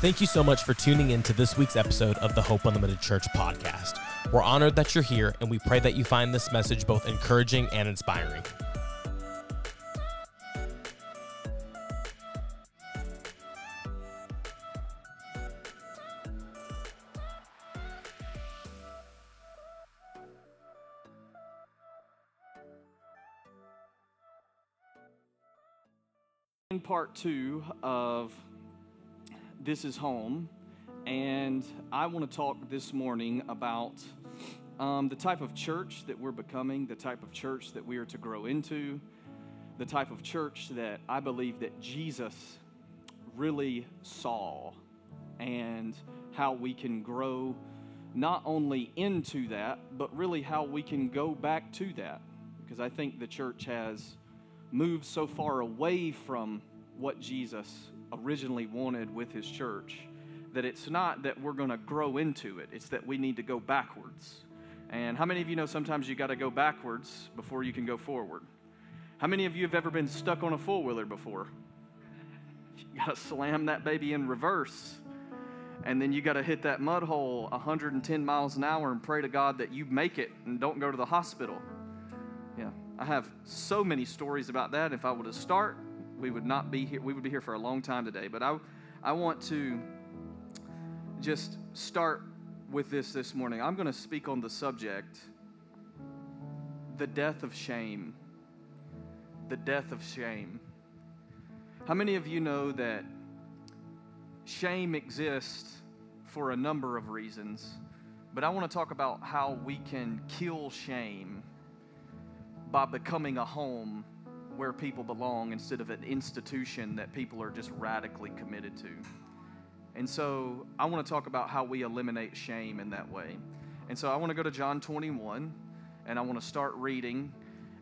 Thank you so much for tuning in to this week's episode of the Hope Unlimited Church podcast. We're honored that you're here, and we pray that you find this message both encouraging and inspiring. in part two of This is Home, and I want to talk this morning about um, the type of church that we're becoming, the type of church that we are to grow into, the type of church that I believe that Jesus really saw, and how we can grow not only into that, but really how we can go back to that. Because I think the church has moved so far away from what Jesus originally wanted with his church that it's not that we're going to grow into it, it's that we need to go backwards. And how many of you know sometimes you got to go backwards before you can go forward? How many of you have ever been stuck on a four wheeler before? You got to slam that baby in reverse. And then you got to hit that mud hole 110 miles an hour and pray to God that you make it and don't go to the hospital. Yeah, I have so many stories about that. If I were to start, we would not be here. We would be here for a long time today. But I, I want to just start with this this morning. I'm going to speak on the subject the death of shame. The death of shame. How many of you know that shame exists for a number of reasons? But I want to talk about how we can kill shame by becoming a home where people belong instead of an institution that people are just radically committed to. And so I want to talk about how we eliminate shame in that way. And so I want to go to John 21 and I want to start reading.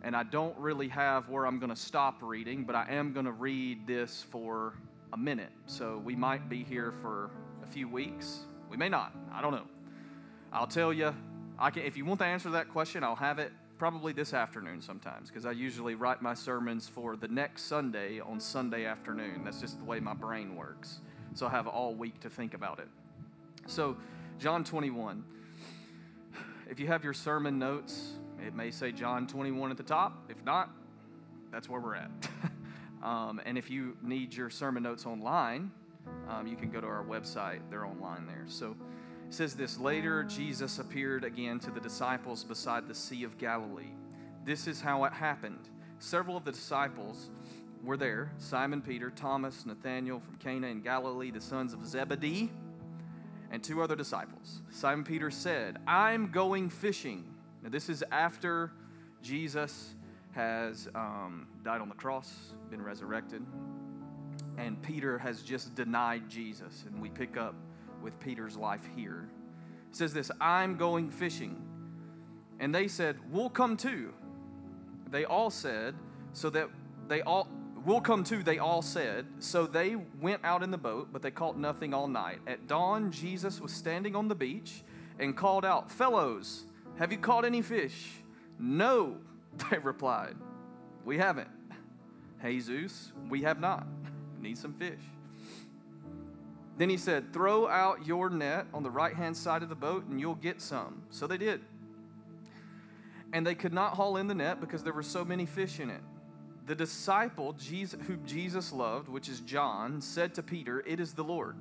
And I don't really have where I'm going to stop reading, but I am going to read this for a minute. So we might be here for a few weeks. We may not. I don't know. I'll tell you. I can, if you want the answer to that question, I'll have it probably this afternoon sometimes because I usually write my sermons for the next Sunday on Sunday afternoon. That's just the way my brain works. So I have all week to think about it. So, John 21. If you have your sermon notes, it may say John 21 at the top. If not, that's where we're at. um, and if you need your sermon notes online, um, you can go to our website. They're online there. So, it says this later, Jesus appeared again to the disciples beside the Sea of Galilee. This is how it happened. Several of the disciples were there Simon Peter, Thomas, Nathanael from Cana in Galilee, the sons of Zebedee, and two other disciples. Simon Peter said, I'm going fishing. Now, this is after Jesus has um, died on the cross, been resurrected, and Peter has just denied Jesus. And we pick up with Peter's life here. Says this I'm going fishing. And they said, We'll come too. They all said, so that they all, we'll come too, they all said. So they went out in the boat, but they caught nothing all night. At dawn, Jesus was standing on the beach and called out, Fellows, have you caught any fish? No, they replied. We haven't. Jesus, we have not. Need some fish. Then he said, Throw out your net on the right hand side of the boat and you'll get some. So they did. And they could not haul in the net because there were so many fish in it. The disciple Jesus, who Jesus loved, which is John, said to Peter, It is the Lord.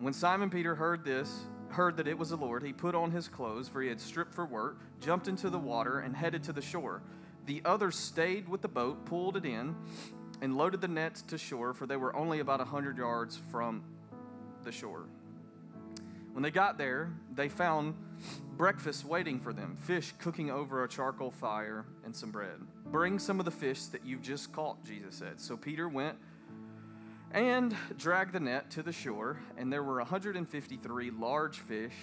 When Simon Peter heard this, heard that it was the Lord, he put on his clothes, for he had stripped for work, jumped into the water, and headed to the shore. The others stayed with the boat, pulled it in, and loaded the nets to shore, for they were only about a hundred yards from the shore. When they got there, they found breakfast waiting for them fish cooking over a charcoal fire and some bread. Bring some of the fish that you've just caught, Jesus said. So Peter went and dragged the net to the shore, and there were 153 large fish,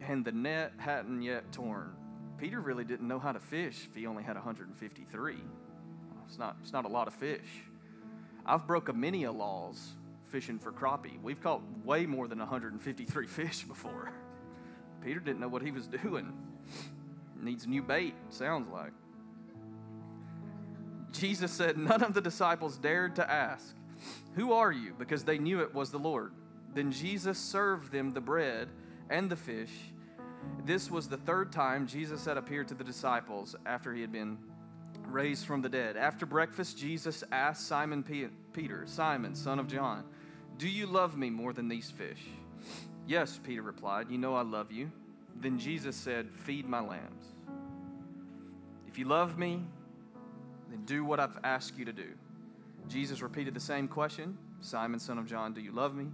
and the net hadn't yet torn. Peter really didn't know how to fish if he only had 153. It's not, it's not a lot of fish. I've broken many a laws fishing for crappie. We've caught way more than 153 fish before. Peter didn't know what he was doing. Needs new bait, sounds like. Jesus said, None of the disciples dared to ask, Who are you? because they knew it was the Lord. Then Jesus served them the bread and the fish. This was the third time Jesus had appeared to the disciples after he had been raised from the dead. After breakfast, Jesus asked Simon Peter, Simon, son of John, Do you love me more than these fish? Yes, Peter replied, You know I love you. Then Jesus said, Feed my lambs. If you love me, then do what I've asked you to do. Jesus repeated the same question Simon, son of John, do you love me?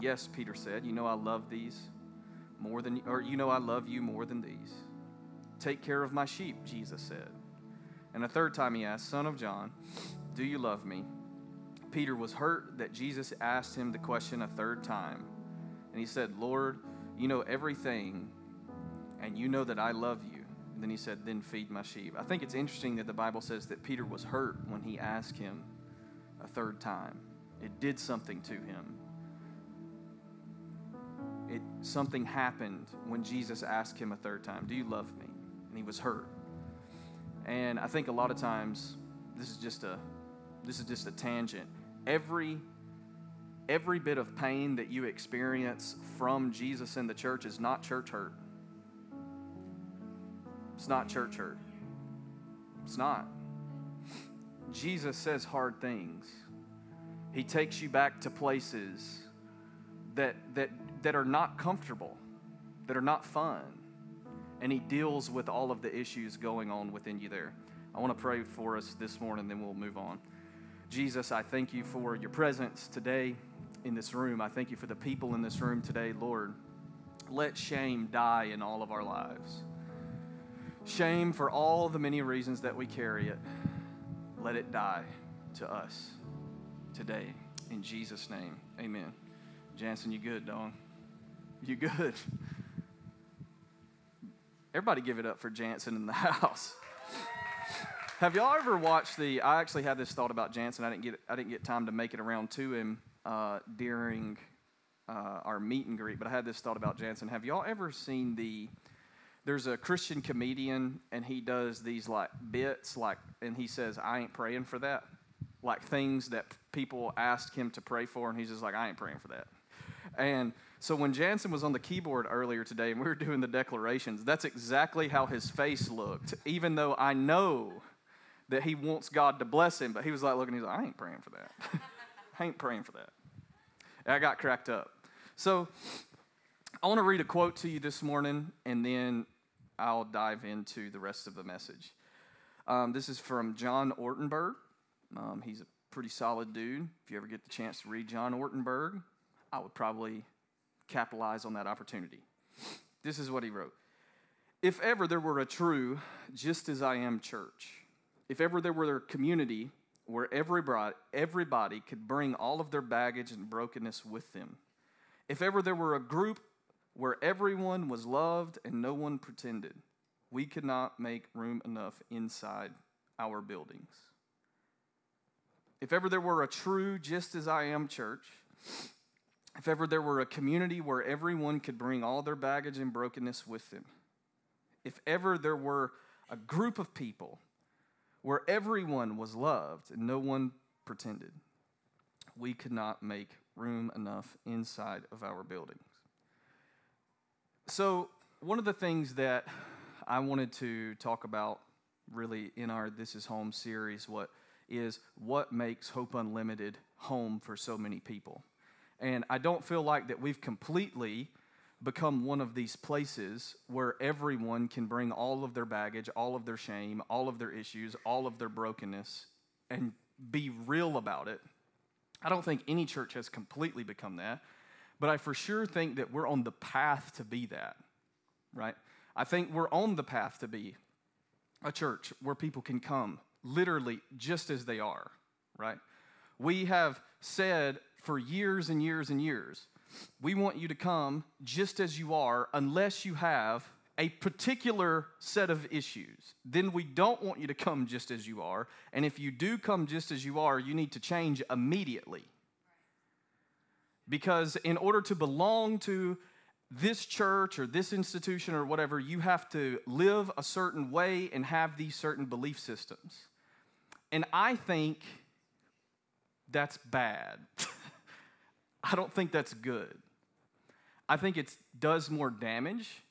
Yes, Peter said, You know I love these more than, or you know I love you more than these. Take care of my sheep, Jesus said. And a third time he asked, Son of John, do you love me? Peter was hurt that Jesus asked him the question a third time. And he said, Lord, you know everything, and you know that I love you. And then he said, Then feed my sheep. I think it's interesting that the Bible says that Peter was hurt when he asked him a third time. It did something to him. It, something happened when Jesus asked him a third time, Do you love me? And he was hurt. And I think a lot of times this is just a this is just a tangent. Every every bit of pain that you experience from Jesus in the church is not church hurt. It's not church hurt. It's not. Jesus says hard things. He takes you back to places that that that are not comfortable, that are not fun and He deals with all of the issues going on within you there. I want to pray for us this morning, then we'll move on. Jesus, I thank you for your presence today in this room. I thank you for the people in this room today, Lord. Let shame die in all of our lives. Shame for all the many reasons that we carry it. Let it die to us today. In Jesus' name, amen. Jansen, you good, dog? You good? Everybody give it up for Jansen in the house. Have y'all ever watched the? I actually had this thought about Jansen. I didn't get I didn't get time to make it around to him uh, during uh, our meet and greet, but I had this thought about Jansen. Have y'all ever seen the? There's a Christian comedian, and he does these like bits, like, and he says, "I ain't praying for that," like things that people ask him to pray for, and he's just like, "I ain't praying for that," and so when Jansen was on the keyboard earlier today and we were doing the declarations, that's exactly how his face looked, even though I know that he wants God to bless him, but he was like looking, he's like, I ain't praying for that. I ain't praying for that. And I got cracked up. So I want to read a quote to you this morning, and then I'll dive into the rest of the message. Um, this is from John Ortenberg. Um, he's a pretty solid dude. If you ever get the chance to read John Ortenberg, I would probably capitalize on that opportunity. This is what he wrote If ever there were a true, just as I am church, if ever there were a community where everybody, everybody could bring all of their baggage and brokenness with them, if ever there were a group where everyone was loved and no one pretended, we could not make room enough inside our buildings. If ever there were a true, just as I am church, if ever there were a community where everyone could bring all their baggage and brokenness with them, if ever there were a group of people where everyone was loved and no one pretended, we could not make room enough inside of our buildings. So, one of the things that I wanted to talk about really in our This Is Home series what is what makes Hope Unlimited home for so many people. And I don't feel like that we've completely become one of these places where everyone can bring all of their baggage, all of their shame, all of their issues, all of their brokenness, and be real about it. I don't think any church has completely become that, but I for sure think that we're on the path to be that, right? I think we're on the path to be a church where people can come literally just as they are, right? We have said for years and years and years. We want you to come just as you are, unless you have a particular set of issues. Then we don't want you to come just as you are. And if you do come just as you are, you need to change immediately. Because in order to belong to this church or this institution or whatever, you have to live a certain way and have these certain belief systems. And I think that's bad. I don't think that's good. I think it does more damage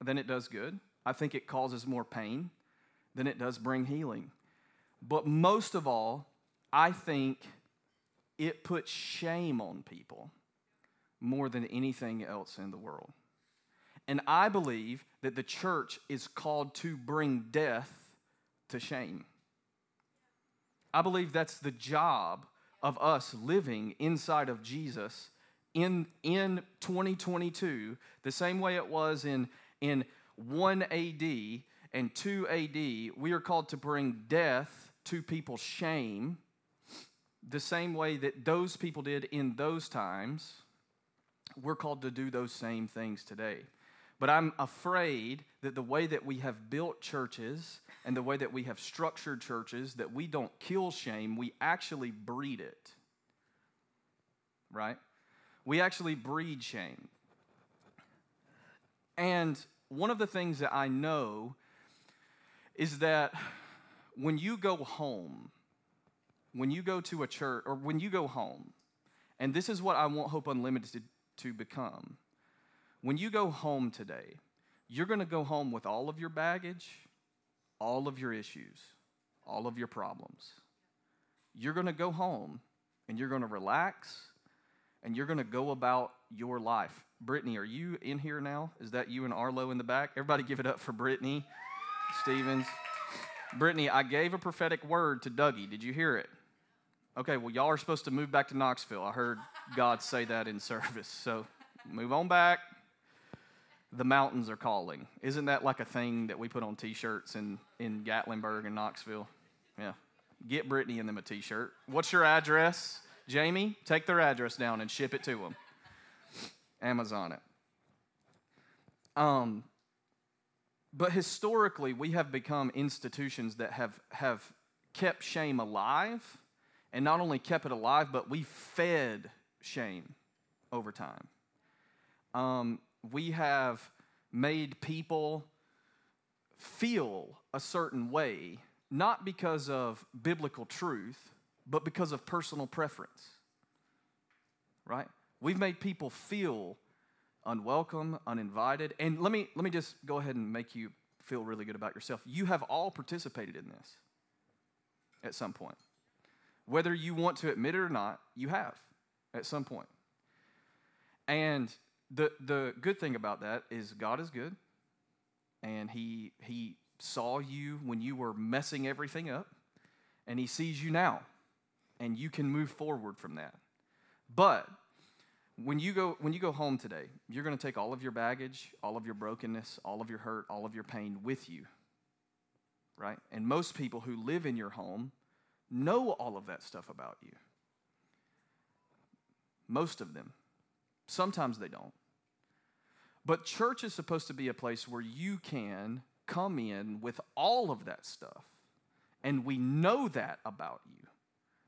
than it does good. I think it causes more pain than it does bring healing. But most of all, I think it puts shame on people more than anything else in the world. And I believe that the church is called to bring death to shame. I believe that's the job of us living inside of Jesus in, in 2022, the same way it was in, in 1 AD and 2 AD. We are called to bring death to people's shame, the same way that those people did in those times. We're called to do those same things today. But I'm afraid that the way that we have built churches and the way that we have structured churches, that we don't kill shame, we actually breed it. Right? We actually breed shame. And one of the things that I know is that when you go home, when you go to a church, or when you go home, and this is what I want Hope Unlimited to, to become when you go home today, you're going to go home with all of your baggage, all of your issues, all of your problems. You're going to go home and you're going to relax and you're going to go about your life. Brittany, are you in here now? Is that you and Arlo in the back? Everybody give it up for Brittany Stevens. Brittany, I gave a prophetic word to Dougie. Did you hear it? Okay, well, y'all are supposed to move back to Knoxville. I heard God say that in service. So move on back the mountains are calling. Isn't that like a thing that we put on t-shirts in, in Gatlinburg and Knoxville? Yeah. Get Brittany and them a t-shirt. What's your address? Jamie, take their address down and ship it to them. Amazon it. Um, but historically, we have become institutions that have, have kept shame alive, and not only kept it alive, but we fed shame over time. Um, we have made people feel a certain way, not because of biblical truth, but because of personal preference. Right? We've made people feel unwelcome, uninvited. And let me, let me just go ahead and make you feel really good about yourself. You have all participated in this at some point. Whether you want to admit it or not, you have at some point. And the, the good thing about that is God is good, and he, he saw you when you were messing everything up, and He sees you now, and you can move forward from that. But when you go when you go home today, you're going to take all of your baggage, all of your brokenness, all of your hurt, all of your pain with you. Right? And most people who live in your home know all of that stuff about you. Most of them. Sometimes they don't. But church is supposed to be a place where you can come in with all of that stuff. And we know that about you.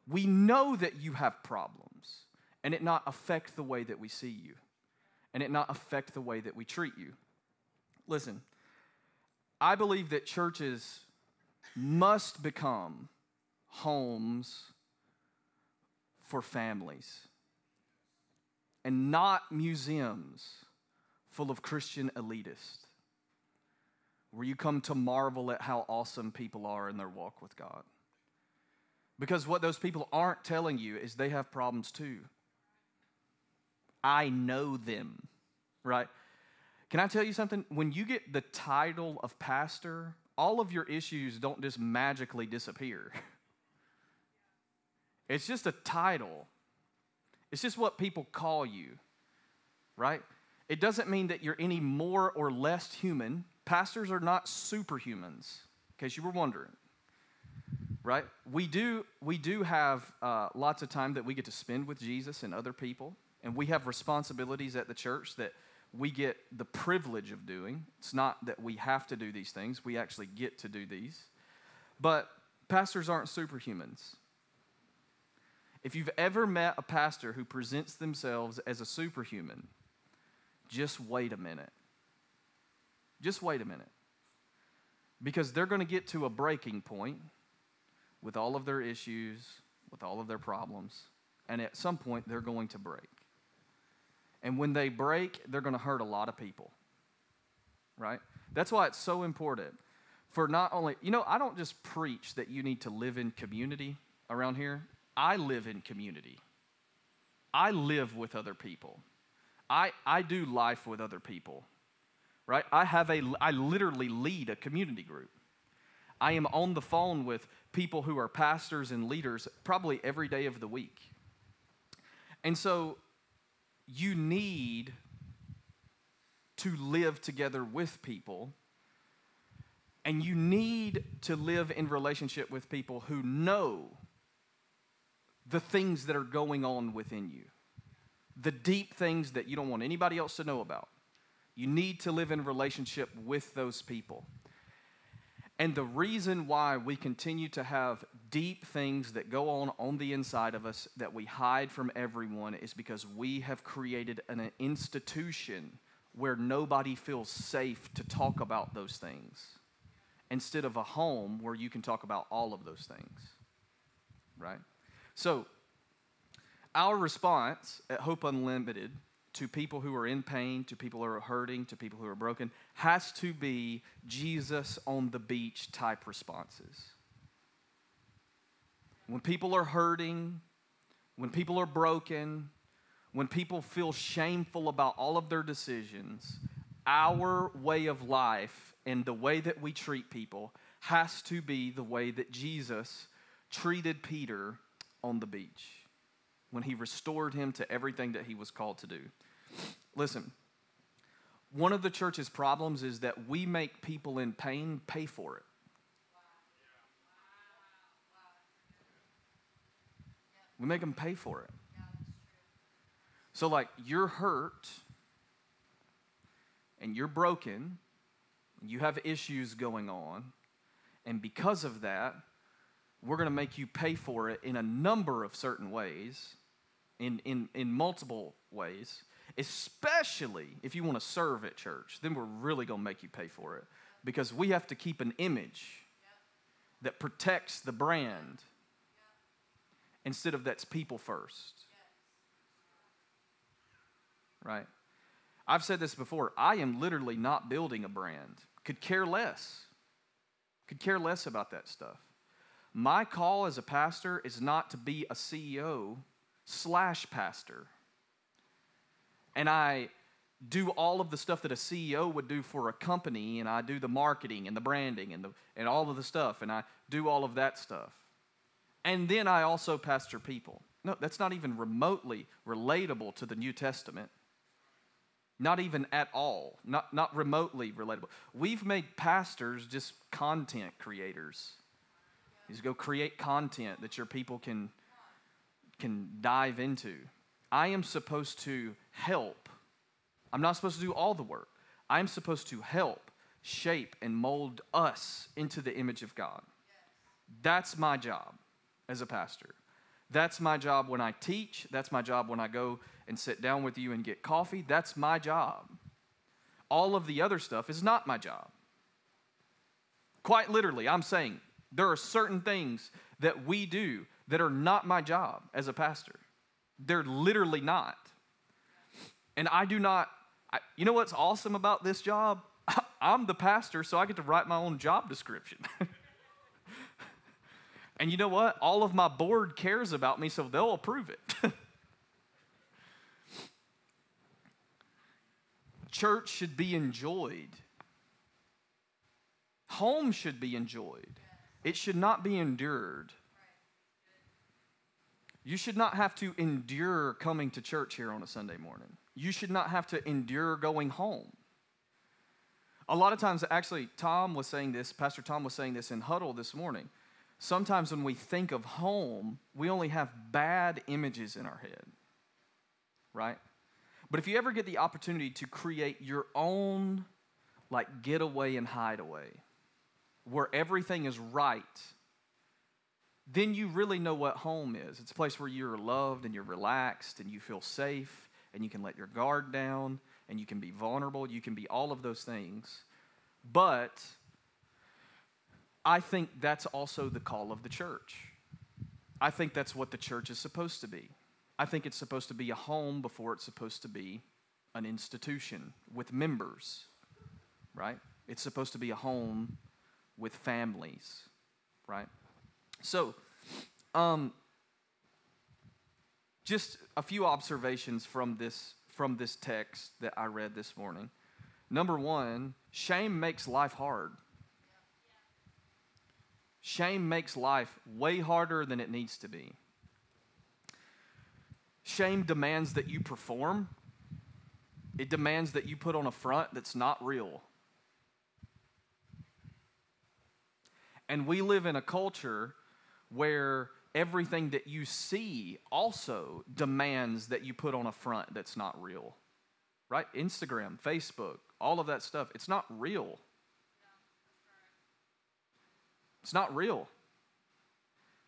We know that you have problems and it not affect the way that we see you and it not affect the way that we treat you. Listen, I believe that churches must become homes for families and not museums full of Christian elitists, where you come to marvel at how awesome people are in their walk with God. Because what those people aren't telling you is they have problems too. I know them, right? Can I tell you something? When you get the title of pastor, all of your issues don't just magically disappear. It's just a title. It's just what people call you, right? It doesn't mean that you're any more or less human. Pastors are not superhumans, in case you were wondering. Right? We do, we do have uh, lots of time that we get to spend with Jesus and other people, and we have responsibilities at the church that we get the privilege of doing. It's not that we have to do these things, we actually get to do these. But pastors aren't superhumans. If you've ever met a pastor who presents themselves as a superhuman, just wait a minute. Just wait a minute. Because they're going to get to a breaking point with all of their issues, with all of their problems, and at some point they're going to break. And when they break, they're going to hurt a lot of people. Right? That's why it's so important for not only, you know, I don't just preach that you need to live in community around here, I live in community. I live with other people. I, I do life with other people, right? I have a, I literally lead a community group. I am on the phone with people who are pastors and leaders probably every day of the week. And so you need to live together with people and you need to live in relationship with people who know the things that are going on within you, the deep things that you don't want anybody else to know about. You need to live in relationship with those people. And the reason why we continue to have deep things that go on on the inside of us that we hide from everyone is because we have created an institution where nobody feels safe to talk about those things instead of a home where you can talk about all of those things. Right? So, our response at Hope Unlimited to people who are in pain, to people who are hurting, to people who are broken, has to be Jesus on the beach type responses. When people are hurting, when people are broken, when people feel shameful about all of their decisions, our way of life and the way that we treat people has to be the way that Jesus treated Peter on the beach when he restored him to everything that he was called to do. Listen, one of the church's problems is that we make people in pain pay for it. We make them pay for it. So, like, you're hurt and you're broken, you have issues going on, and because of that, we're going to make you pay for it in a number of certain ways, in, in, in multiple ways, especially if you want to serve at church. Then we're really going to make you pay for it because we have to keep an image that protects the brand instead of that's people first. Right? I've said this before. I am literally not building a brand. Could care less. Could care less about that stuff. My call as a pastor is not to be a CEO slash pastor. And I do all of the stuff that a CEO would do for a company, and I do the marketing and the branding and, the, and all of the stuff, and I do all of that stuff. And then I also pastor people. No, that's not even remotely relatable to the New Testament. Not even at all. Not, not remotely relatable. We've made pastors just content creators. You just go create content that your people can, can dive into. I am supposed to help. I'm not supposed to do all the work. I'm supposed to help shape and mold us into the image of God. That's my job as a pastor. That's my job when I teach. That's my job when I go and sit down with you and get coffee. That's my job. All of the other stuff is not my job. Quite literally, I'm saying there are certain things that we do that are not my job as a pastor. They're literally not. And I do not, I, you know what's awesome about this job? I'm the pastor, so I get to write my own job description. and you know what? All of my board cares about me, so they'll approve it. Church should be enjoyed. Home should be enjoyed. It should not be endured. You should not have to endure coming to church here on a Sunday morning. You should not have to endure going home. A lot of times, actually, Tom was saying this, Pastor Tom was saying this in Huddle this morning. Sometimes when we think of home, we only have bad images in our head, right? But if you ever get the opportunity to create your own, like, getaway and hideaway, where everything is right then you really know what home is. It's a place where you're loved and you're relaxed and you feel safe and you can let your guard down and you can be vulnerable. You can be all of those things. But I think that's also the call of the church. I think that's what the church is supposed to be. I think it's supposed to be a home before it's supposed to be an institution with members, right? It's supposed to be a home with families, right? So, um, just a few observations from this from this text that I read this morning. Number one, shame makes life hard. Shame makes life way harder than it needs to be. Shame demands that you perform, it demands that you put on a front that's not real. And we live in a culture where everything that you see also demands that you put on a front that's not real. Right? Instagram, Facebook, all of that stuff, it's not real. It's not real.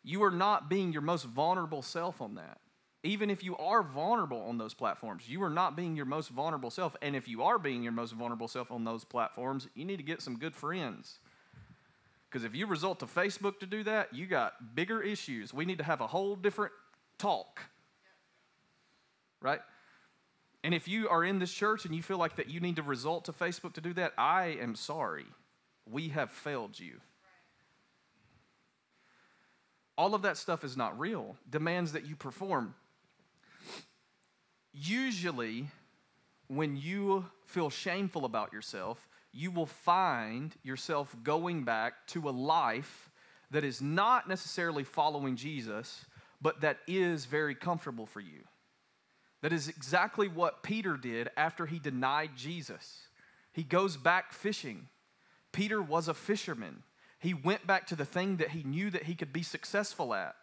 You are not being your most vulnerable self on that. Even if you are vulnerable on those platforms, you are not being your most vulnerable self. And if you are being your most vulnerable self on those platforms, you need to get some good friends. Because if you resort to Facebook to do that, you got bigger issues. We need to have a whole different talk. Right? And if you are in this church and you feel like that you need to resort to Facebook to do that, I am sorry. We have failed you. All of that stuff is not real, demands that you perform. Usually, when you feel shameful about yourself, you will find yourself going back to a life that is not necessarily following Jesus, but that is very comfortable for you. That is exactly what Peter did after he denied Jesus. He goes back fishing. Peter was a fisherman. He went back to the thing that he knew that he could be successful at.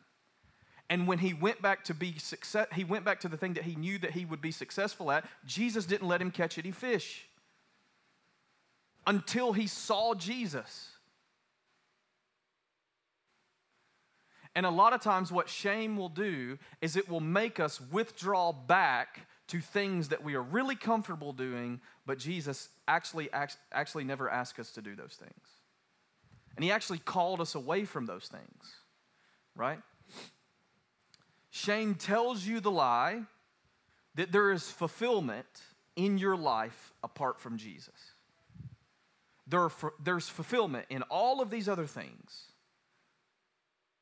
And when he went back to be success, he went back to the thing that he knew that he would be successful at. Jesus didn't let him catch any fish until he saw Jesus. And a lot of times, what shame will do is it will make us withdraw back to things that we are really comfortable doing, but Jesus actually, actually never asked us to do those things. And he actually called us away from those things, right? Shame tells you the lie that there is fulfillment in your life apart from Jesus. There are, there's fulfillment in all of these other things.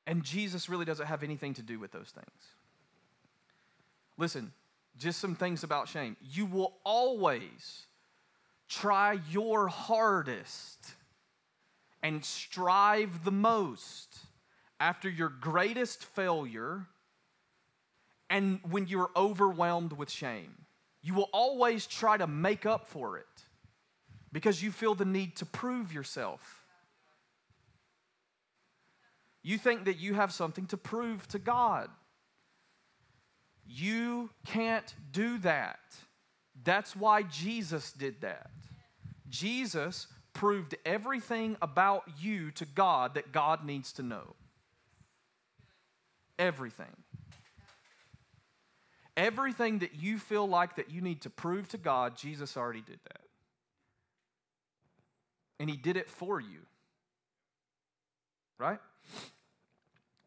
And Jesus really doesn't have anything to do with those things. Listen, just some things about shame. You will always try your hardest and strive the most after your greatest failure and when you're overwhelmed with shame. You will always try to make up for it because you feel the need to prove yourself. You think that you have something to prove to God. You can't do that. That's why Jesus did that. Jesus proved everything about you to God that God needs to know. Everything. Everything that you feel like that you need to prove to God, Jesus already did that. And he did it for you. Right?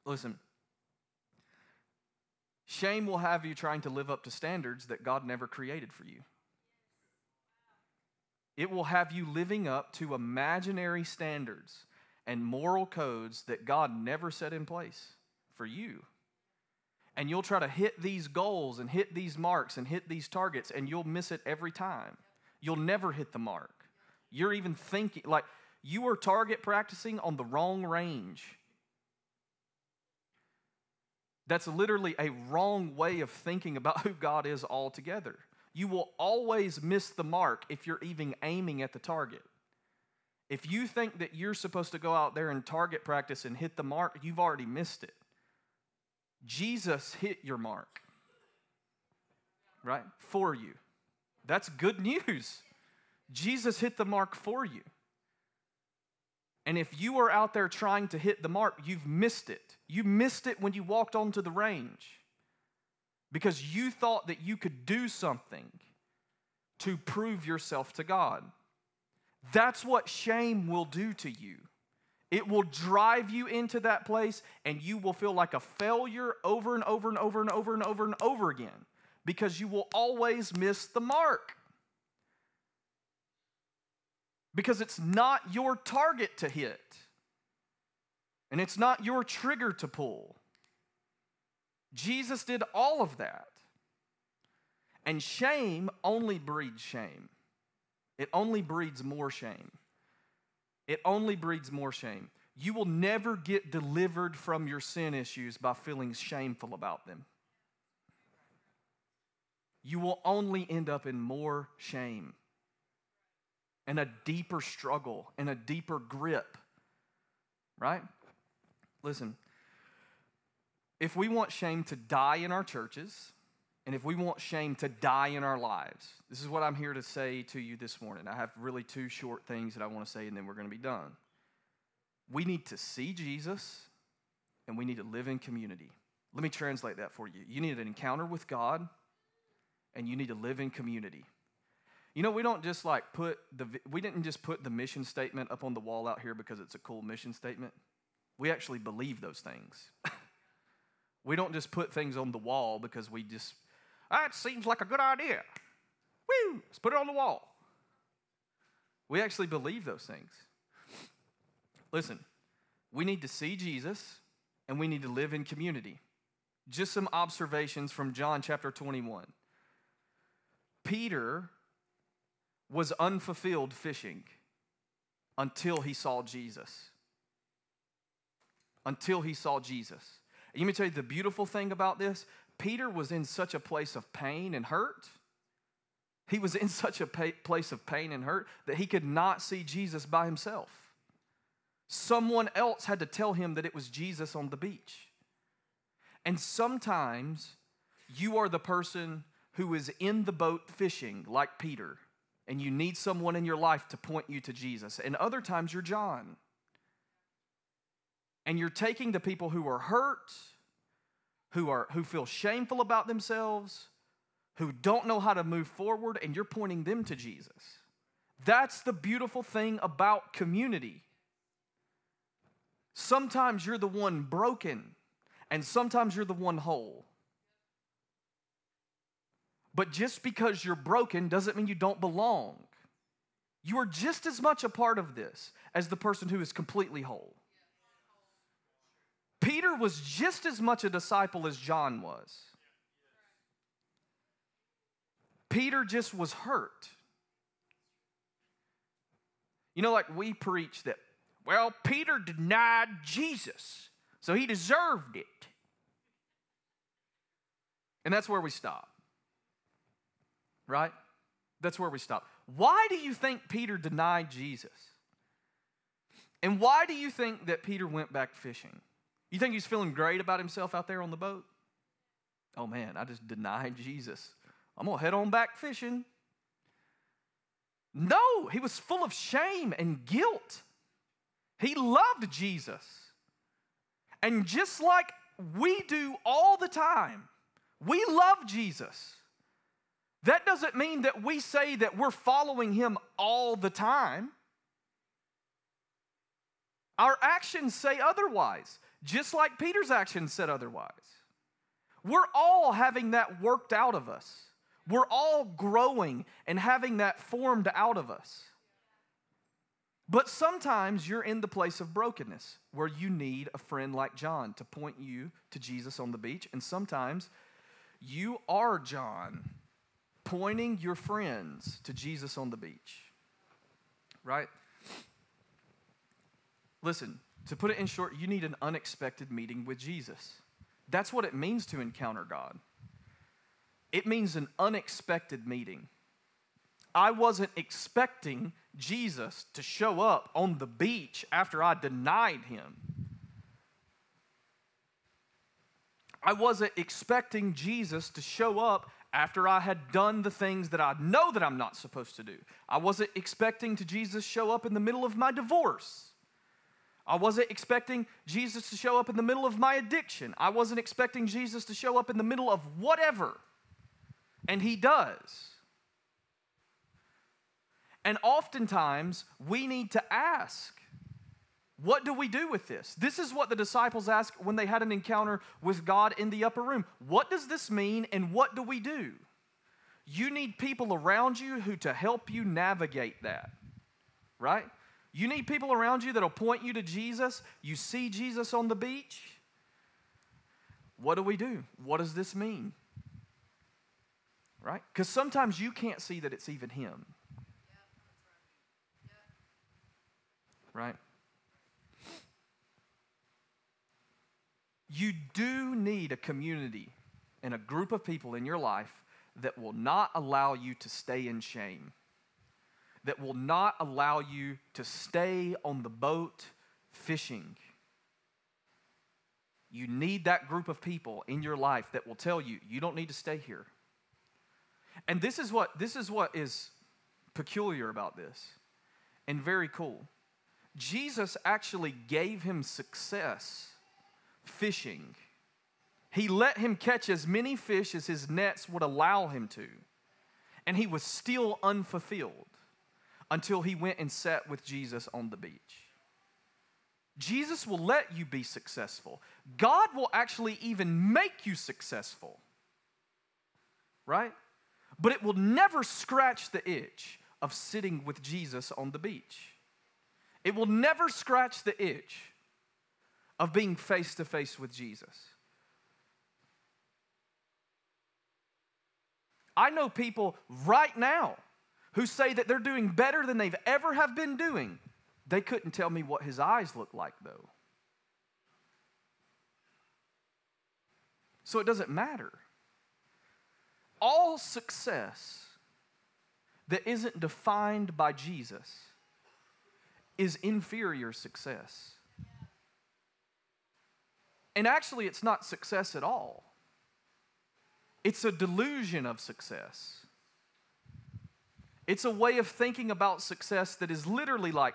Listen. Shame will have you trying to live up to standards that God never created for you. It will have you living up to imaginary standards and moral codes that God never set in place for you. And you'll try to hit these goals and hit these marks and hit these targets, and you'll miss it every time. You'll never hit the mark. You're even thinking, like, you are target practicing on the wrong range. That's literally a wrong way of thinking about who God is altogether. You will always miss the mark if you're even aiming at the target. If you think that you're supposed to go out there and target practice and hit the mark, you've already missed it. Jesus hit your mark, right? For you. That's good news. Jesus hit the mark for you. And if you are out there trying to hit the mark, you've missed it. You missed it when you walked onto the range because you thought that you could do something to prove yourself to God. That's what shame will do to you. It will drive you into that place, and you will feel like a failure over and over and over and over and over and over again because you will always miss the mark. Because it's not your target to hit, and it's not your trigger to pull. Jesus did all of that. And shame only breeds shame. It only breeds more shame. It only breeds more shame. You will never get delivered from your sin issues by feeling shameful about them. You will only end up in more shame and a deeper struggle and a deeper grip. Right? Listen, if we want shame to die in our churches, and if we want shame to die in our lives, this is what I'm here to say to you this morning. I have really two short things that I want to say, and then we're going to be done. We need to see Jesus, and we need to live in community. Let me translate that for you. You need an encounter with God, and you need to live in community. You know, we don't just like put the, we didn't just put the mission statement up on the wall out here because it's a cool mission statement. We actually believe those things. we don't just put things on the wall because we just ah, that seems like a good idea. Woo! Let's put it on the wall. We actually believe those things. Listen, we need to see Jesus and we need to live in community. Just some observations from John chapter 21. Peter was unfulfilled fishing until he saw Jesus. Until he saw Jesus. And let me tell you the beautiful thing about this Peter was in such a place of pain and hurt. He was in such a place of pain and hurt that he could not see Jesus by himself. Someone else had to tell him that it was Jesus on the beach. And sometimes you are the person who is in the boat fishing, like Peter, and you need someone in your life to point you to Jesus. And other times you're John. And you're taking the people who are hurt who, are, who feel shameful about themselves, who don't know how to move forward, and you're pointing them to Jesus. That's the beautiful thing about community. Sometimes you're the one broken, and sometimes you're the one whole. But just because you're broken doesn't mean you don't belong. You are just as much a part of this as the person who is completely whole. Peter was just as much a disciple as John was. Peter just was hurt. You know, like we preach that, well, Peter denied Jesus, so he deserved it. And that's where we stop. Right? That's where we stop. Why do you think Peter denied Jesus? And why do you think that Peter went back fishing? You think he's feeling great about himself out there on the boat? Oh man, I just denied Jesus. I'm going to head on back fishing. No, he was full of shame and guilt. He loved Jesus. And just like we do all the time, we love Jesus. That doesn't mean that we say that we're following him all the time. Our actions say otherwise just like Peter's actions said otherwise. We're all having that worked out of us. We're all growing and having that formed out of us. But sometimes you're in the place of brokenness where you need a friend like John to point you to Jesus on the beach. And sometimes you are John pointing your friends to Jesus on the beach. Right? Listen, to put it in short, you need an unexpected meeting with Jesus. That's what it means to encounter God. It means an unexpected meeting. I wasn't expecting Jesus to show up on the beach after I denied him. I wasn't expecting Jesus to show up after I had done the things that I know that I'm not supposed to do. I wasn't expecting to Jesus show up in the middle of my divorce. I wasn't expecting Jesus to show up in the middle of my addiction. I wasn't expecting Jesus to show up in the middle of whatever. And He does. And oftentimes, we need to ask What do we do with this? This is what the disciples asked when they had an encounter with God in the upper room. What does this mean and what do we do? You need people around you who to help you navigate that. Right? You need people around you that'll point you to Jesus. You see Jesus on the beach. What do we do? What does this mean? Right? Because sometimes you can't see that it's even Him. Right? You do need a community and a group of people in your life that will not allow you to stay in shame, that will not allow you to stay on the boat fishing. You need that group of people in your life that will tell you, you don't need to stay here. And this is what, this is, what is peculiar about this and very cool. Jesus actually gave him success fishing. He let him catch as many fish as his nets would allow him to. And he was still unfulfilled until he went and sat with Jesus on the beach. Jesus will let you be successful. God will actually even make you successful. Right? But it will never scratch the itch of sitting with Jesus on the beach. It will never scratch the itch of being face to face with Jesus. I know people right now who say that they're doing better than they've ever have been doing. They couldn't tell me what his eyes look like though. So it doesn't matter. All success that isn't defined by Jesus is inferior success. And actually, it's not success at all, it's a delusion of success. It's a way of thinking about success that is literally like,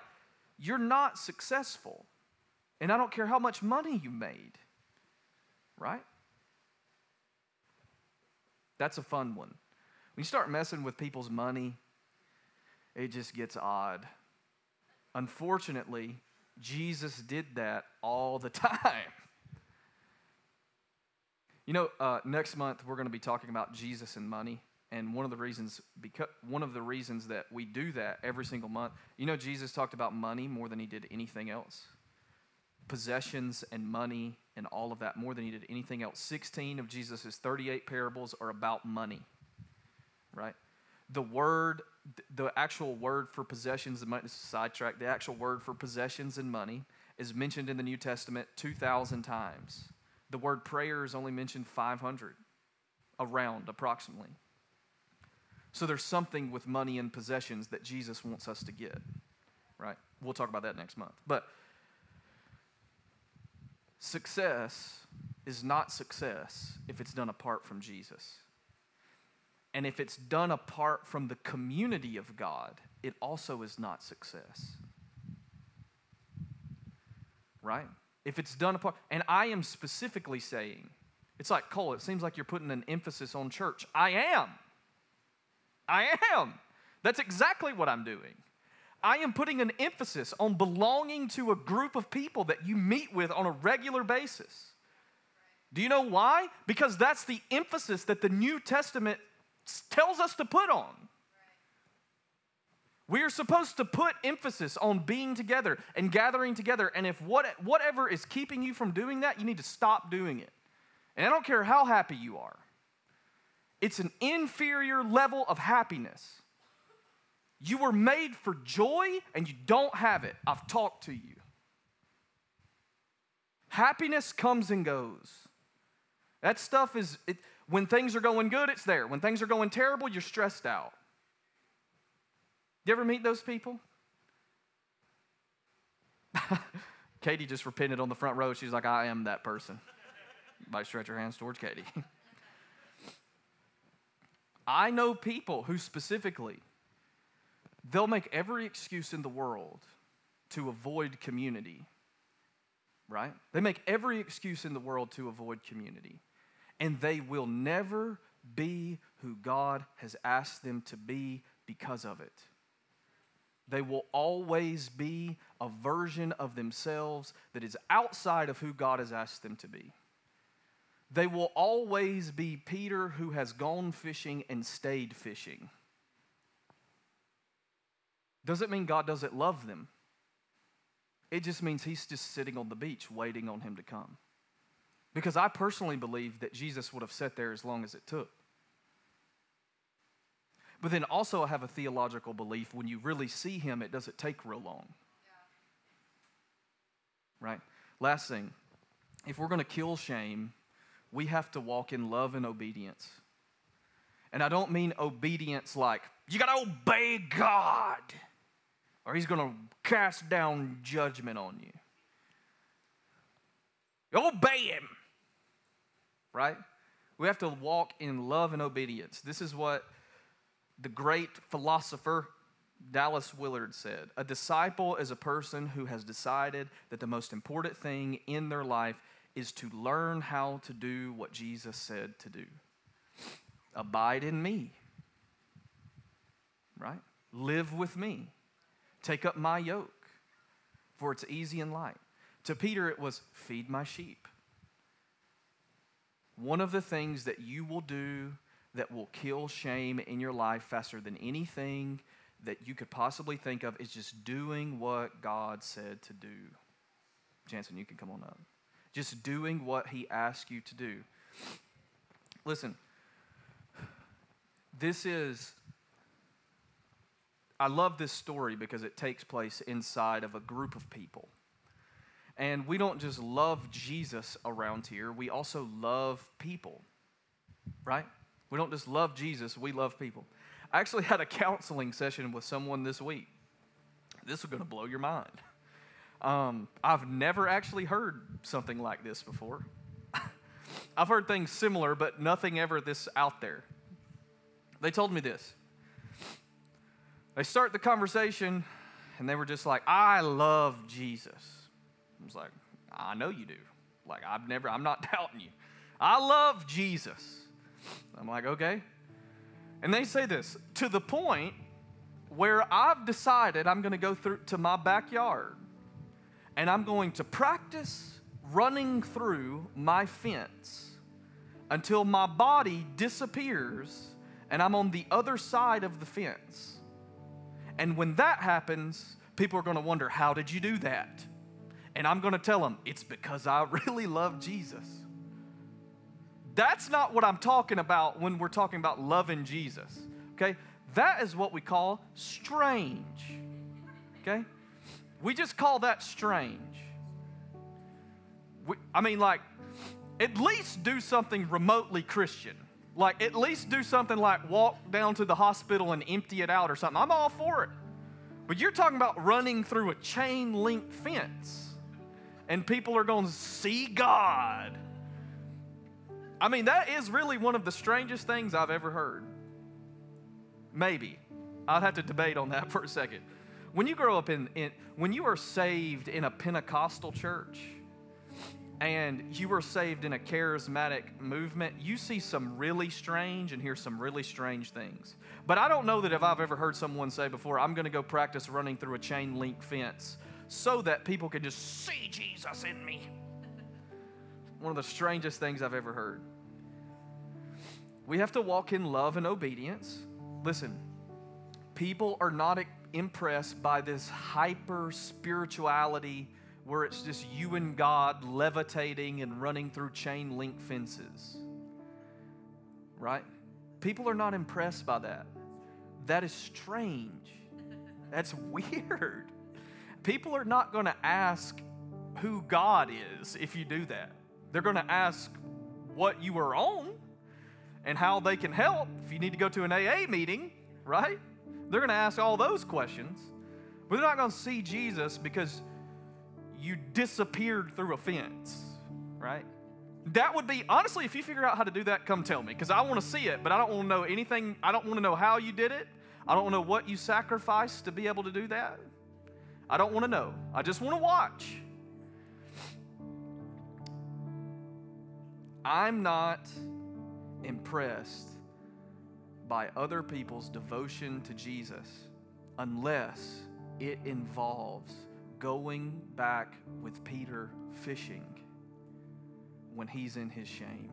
you're not successful. And I don't care how much money you made, right? That's a fun one. When you start messing with people's money, it just gets odd. Unfortunately, Jesus did that all the time. You know, uh, next month we're going to be talking about Jesus and money, and one of the reasons because one of the reasons that we do that every single month. You know, Jesus talked about money more than he did anything else. Possessions and money and all of that more than he did anything else. 16 of Jesus' 38 parables are about money, right? The word, the actual word for possessions, and money, sidetrack, the actual word for possessions and money is mentioned in the New Testament 2,000 times. The word prayer is only mentioned 500, around approximately. So there's something with money and possessions that Jesus wants us to get, right? We'll talk about that next month. But success is not success if it's done apart from Jesus. And if it's done apart from the community of God, it also is not success. Right? If it's done apart. And I am specifically saying, it's like Cole, it seems like you're putting an emphasis on church. I am. I am. That's exactly what I'm doing. I am putting an emphasis on belonging to a group of people that you meet with on a regular basis. Do you know why? Because that's the emphasis that the New Testament tells us to put on. We are supposed to put emphasis on being together and gathering together. And if what, whatever is keeping you from doing that, you need to stop doing it. And I don't care how happy you are, it's an inferior level of happiness. You were made for joy and you don't have it. I've talked to you. Happiness comes and goes. That stuff is, it, when things are going good, it's there. When things are going terrible, you're stressed out. You ever meet those people? Katie just repented on the front row. She's like, I am that person. Might stretch your hands towards Katie. I know people who specifically, they'll make every excuse in the world to avoid community, right? They make every excuse in the world to avoid community. And they will never be who God has asked them to be because of it. They will always be a version of themselves that is outside of who God has asked them to be. They will always be Peter who has gone fishing and stayed fishing. Doesn't mean God doesn't love them. It just means he's just sitting on the beach waiting on him to come. Because I personally believe that Jesus would have sat there as long as it took. But then also, I have a theological belief when you really see him, it doesn't take real long. Yeah. Right? Last thing if we're going to kill shame, we have to walk in love and obedience. And I don't mean obedience like, you got to obey God, or he's going to cast down judgment on you. Obey him, right? We have to walk in love and obedience. This is what the great philosopher Dallas Willard said A disciple is a person who has decided that the most important thing in their life is to learn how to do what Jesus said to do. Abide in me, right? Live with me. Take up my yoke, for it's easy and light. To Peter, it was feed my sheep. One of the things that you will do that will kill shame in your life faster than anything that you could possibly think of is just doing what God said to do. Jansen, you can come on up. Just doing what He asked you to do. Listen, this is, I love this story because it takes place inside of a group of people. And we don't just love Jesus around here, we also love people, right? We don't just love Jesus, we love people. I actually had a counseling session with someone this week. This is going to blow your mind. Um, I've never actually heard something like this before. I've heard things similar, but nothing ever this out there. They told me this. They start the conversation, and they were just like, I love Jesus. I was like, I know you do. Like, I've never, I'm not doubting you. I love Jesus. I'm like, okay. And they say this to the point where I've decided I'm going to go through to my backyard and I'm going to practice running through my fence until my body disappears and I'm on the other side of the fence. And when that happens, people are going to wonder, How did you do that? And I'm going to tell them, It's because I really love Jesus. That's not what I'm talking about when we're talking about loving Jesus. Okay? That is what we call strange. Okay? We just call that strange. We, I mean, like, at least do something remotely Christian. Like, at least do something like walk down to the hospital and empty it out or something. I'm all for it. But you're talking about running through a chain link fence, and people are going to see God I mean, that is really one of the strangest things I've ever heard. Maybe. I'd have to debate on that for a second. When you grow up in, in when you are saved in a Pentecostal church and you are saved in a charismatic movement, you see some really strange and hear some really strange things. But I don't know that if I've ever heard someone say before, I'm going to go practice running through a chain link fence so that people can just see Jesus in me one of the strangest things I've ever heard. We have to walk in love and obedience. Listen, people are not impressed by this hyper spirituality where it's just you and God levitating and running through chain link fences. Right? People are not impressed by that. That is strange. That's weird. People are not going to ask who God is if you do that. They're going to ask what you are on and how they can help if you need to go to an AA meeting, right? They're going to ask all those questions. But they're not going to see Jesus because you disappeared through a fence, right? That would be, honestly, if you figure out how to do that, come tell me because I want to see it, but I don't want to know anything. I don't want to know how you did it. I don't want to know what you sacrificed to be able to do that. I don't want to know. I just want to watch. I'm not impressed by other people's devotion to Jesus unless it involves going back with Peter fishing when he's in his shame.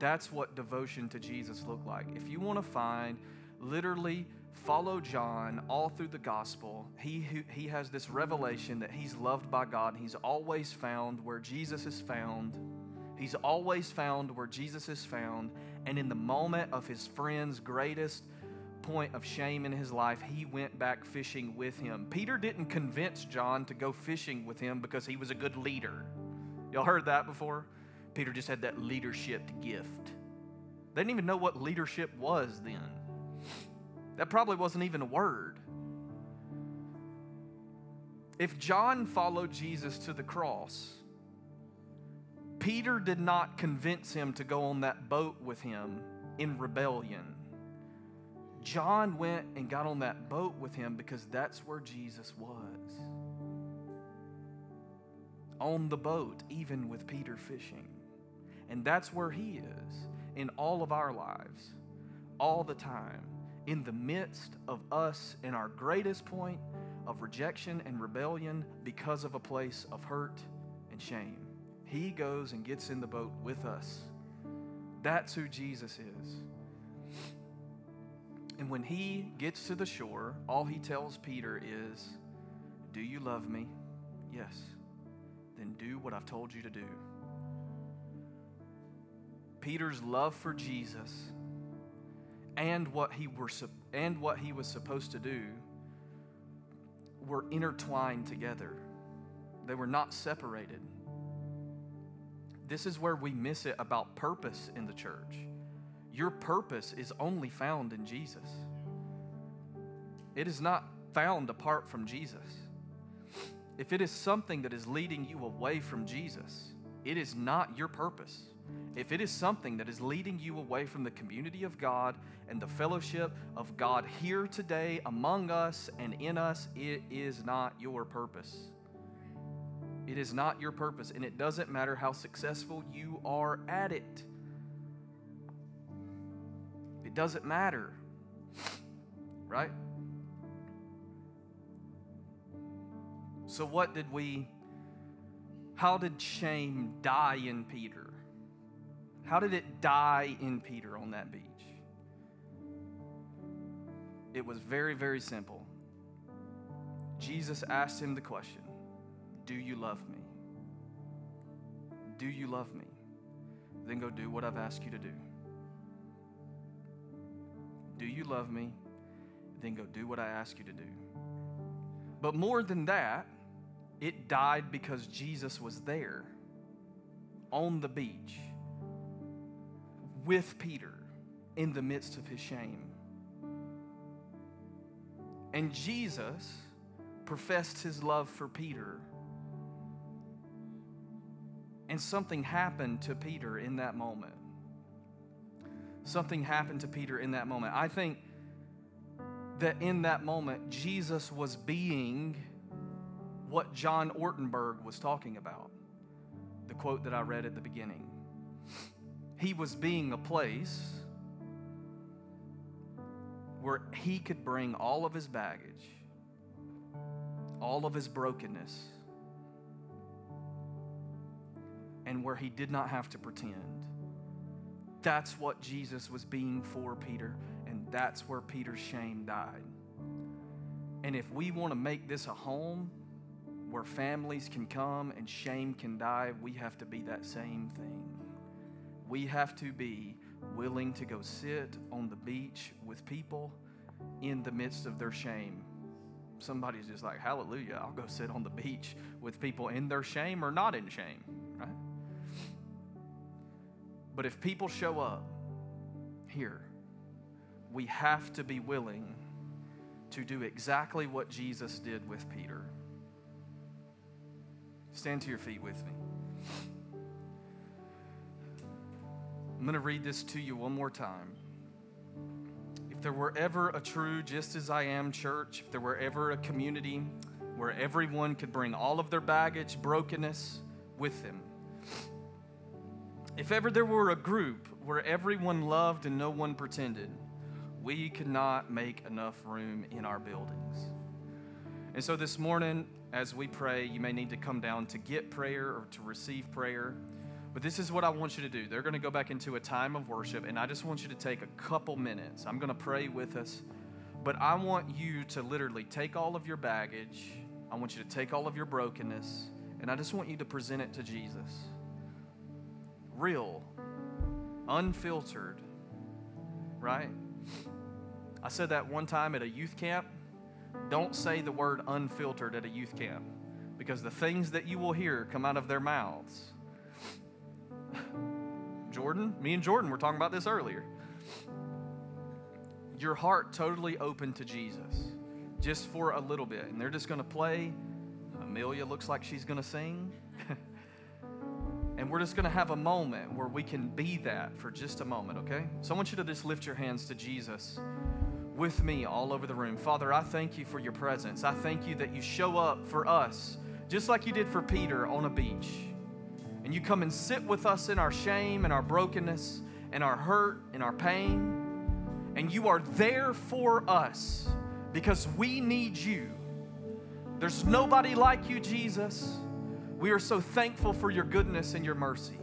That's what devotion to Jesus looked like. If you want to find literally follow John all through the gospel, he, he has this revelation that he's loved by God. He's always found where Jesus is found. He's always found where Jesus is found. And in the moment of his friend's greatest point of shame in his life, he went back fishing with him. Peter didn't convince John to go fishing with him because he was a good leader. Y'all heard that before? Peter just had that leadership gift. They didn't even know what leadership was then. That probably wasn't even a word. If John followed Jesus to the cross, Peter did not convince him to go on that boat with him in rebellion. John went and got on that boat with him because that's where Jesus was. On the boat, even with Peter fishing. And that's where He is in all of our lives, all the time, in the midst of us in our greatest point of rejection and rebellion because of a place of hurt and shame. He goes and gets in the boat with us. That's who Jesus is. And when he gets to the shore, all he tells Peter is, Do you love me? Yes. Then do what I've told you to do. Peter's love for Jesus and what he were and what he was supposed to do were intertwined together. They were not separated. This is where we miss it about purpose in the church. Your purpose is only found in Jesus. It is not found apart from Jesus. If it is something that is leading you away from Jesus, it is not your purpose if it is something that is leading you away from the community of God and the fellowship of God here today among us and in us, it is not your purpose. It is not your purpose, and it doesn't matter how successful you are at it. It doesn't matter, right? So, what did we, how did shame die in Peter? How did it die in Peter on that beach? It was very, very simple. Jesus asked him the question Do you love me? Do you love me? Then go do what I've asked you to do. Do you love me? Then go do what I ask you to do. But more than that, it died because Jesus was there on the beach with Peter in the midst of his shame. And Jesus professed his love for Peter. And something happened to Peter in that moment. Something happened to Peter in that moment. I think that in that moment, Jesus was being what John Ortberg was talking about. The quote that I read at the beginning he was being a place where he could bring all of his baggage, all of his brokenness, and where he did not have to pretend. That's what Jesus was being for Peter, and that's where Peter's shame died. And if we want to make this a home where families can come and shame can die, we have to be that same thing we have to be willing to go sit on the beach with people in the midst of their shame. Somebody's just like, Hallelujah, I'll go sit on the beach with people in their shame or not in shame? But if people show up here, we have to be willing to do exactly what Jesus did with Peter. Stand to your feet with me. I'm going to read this to you one more time. If there were ever a true just as I am church, if there were ever a community where everyone could bring all of their baggage, brokenness with them, if ever there were a group where everyone loved and no one pretended, we could not make enough room in our buildings. And so this morning, as we pray, you may need to come down to get prayer or to receive prayer. But this is what I want you to do. They're going to go back into a time of worship, and I just want you to take a couple minutes. I'm going to pray with us, but I want you to literally take all of your baggage. I want you to take all of your brokenness, and I just want you to present it to Jesus. Real, unfiltered, right? I said that one time at a youth camp. Don't say the word unfiltered at a youth camp because the things that you will hear come out of their mouths Jordan, me and Jordan were talking about this earlier. Your heart totally open to Jesus just for a little bit. And they're just going to play. Amelia looks like she's going to sing. and we're just going to have a moment where we can be that for just a moment, okay? So I want you to just lift your hands to Jesus with me all over the room. Father, I thank you for your presence. I thank you that you show up for us just like you did for Peter on a beach and you come and sit with us in our shame and our brokenness and our hurt and our pain. And you are there for us because we need you. There's nobody like you, Jesus. We are so thankful for your goodness and your mercy.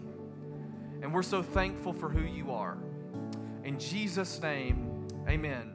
And we're so thankful for who you are. In Jesus' name, amen.